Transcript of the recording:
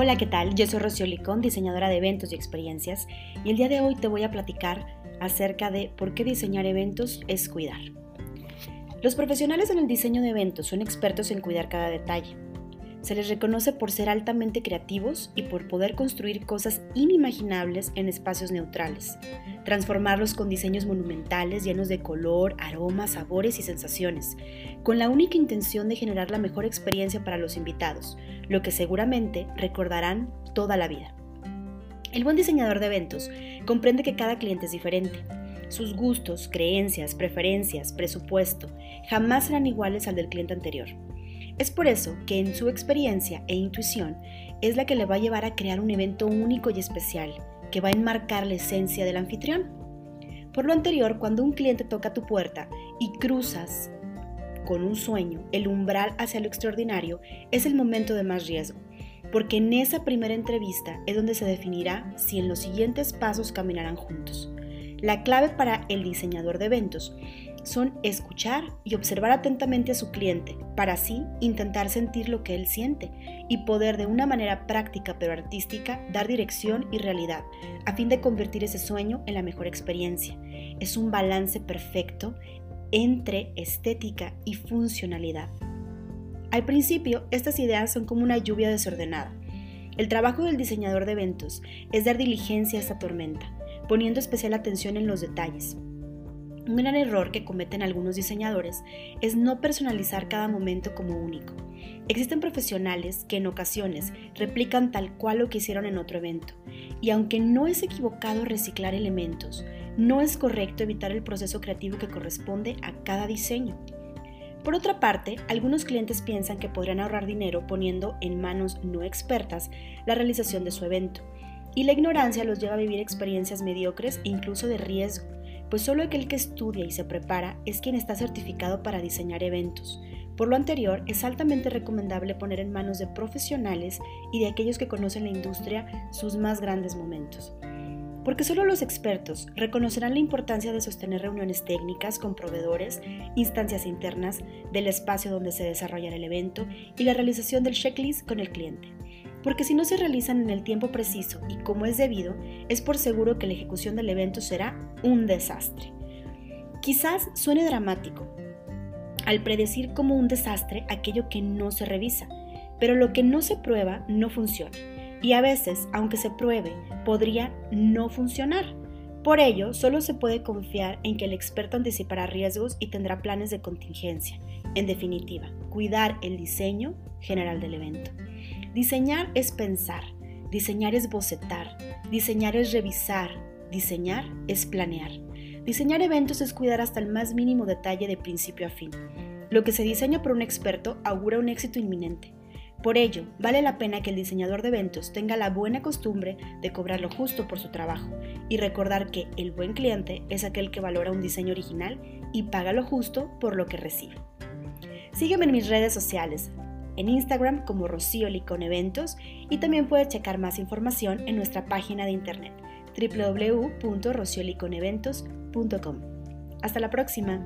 Hola, ¿qué tal? Yo soy Rocío Licón, diseñadora de eventos y experiencias, y el día de hoy te voy a platicar acerca de por qué diseñar eventos es cuidar. Los profesionales en el diseño de eventos son expertos en cuidar cada detalle. Se les reconoce por ser altamente creativos y por poder construir cosas inimaginables en espacios neutrales, transformarlos con diseños monumentales llenos de color, aromas, sabores y sensaciones, con la única intención de generar la mejor experiencia para los invitados, lo que seguramente recordarán toda la vida. El buen diseñador de eventos comprende que cada cliente es diferente. Sus gustos, creencias, preferencias, presupuesto jamás serán iguales al del cliente anterior. Es por eso que en su experiencia e intuición es la que le va a llevar a crear un evento único y especial, que va a enmarcar la esencia del anfitrión. Por lo anterior, cuando un cliente toca tu puerta y cruzas con un sueño el umbral hacia lo extraordinario, es el momento de más riesgo, porque en esa primera entrevista es donde se definirá si en los siguientes pasos caminarán juntos. La clave para el diseñador de eventos son escuchar y observar atentamente a su cliente, para así intentar sentir lo que él siente y poder de una manera práctica pero artística dar dirección y realidad, a fin de convertir ese sueño en la mejor experiencia. Es un balance perfecto entre estética y funcionalidad. Al principio, estas ideas son como una lluvia desordenada. El trabajo del diseñador de eventos es dar diligencia a esta tormenta, poniendo especial atención en los detalles, un gran error que cometen algunos diseñadores es no personalizar cada momento como único. Existen profesionales que en ocasiones replican tal cual lo que hicieron en otro evento, y aunque no es equivocado reciclar elementos, no es correcto evitar el proceso creativo que corresponde a cada diseño. Por otra parte, algunos clientes piensan que podrían ahorrar dinero poniendo en manos no expertas la realización de su evento, y la ignorancia los lleva a vivir experiencias mediocres e incluso de riesgo pues solo aquel que estudia y se prepara es quien está certificado para diseñar eventos. Por lo anterior, es altamente recomendable poner en manos de profesionales y de aquellos que conocen la industria sus más grandes momentos. Porque solo los expertos reconocerán la importancia de sostener reuniones técnicas con proveedores, instancias internas del espacio donde se desarrollará el evento y la realización del checklist con el cliente porque si no se realizan en el tiempo preciso y como es debido, es por seguro que la ejecución del evento será un desastre. Quizás suene dramático al predecir como un desastre aquello que no se revisa, pero lo que no se prueba no funciona. Y a veces, aunque se pruebe, podría no funcionar. Por ello, solo se puede confiar en que el experto anticipará riesgos y tendrá planes de contingencia. En definitiva, cuidar el diseño general del evento. Diseñar es pensar, diseñar es bocetar, diseñar es revisar, diseñar es planear. Diseñar eventos es cuidar hasta el más mínimo detalle de principio a fin. Lo que se diseña por un experto augura un éxito inminente. Por ello, vale la pena que el diseñador de eventos tenga la buena costumbre de cobrar lo justo por su trabajo y recordar que el buen cliente es aquel que valora un diseño original y paga lo justo por lo que recibe. Sígueme en mis redes sociales, en Instagram como Rocío Licón Eventos y también puedes checar más información en nuestra página de internet www.rocioliconeventos.com. Hasta la próxima.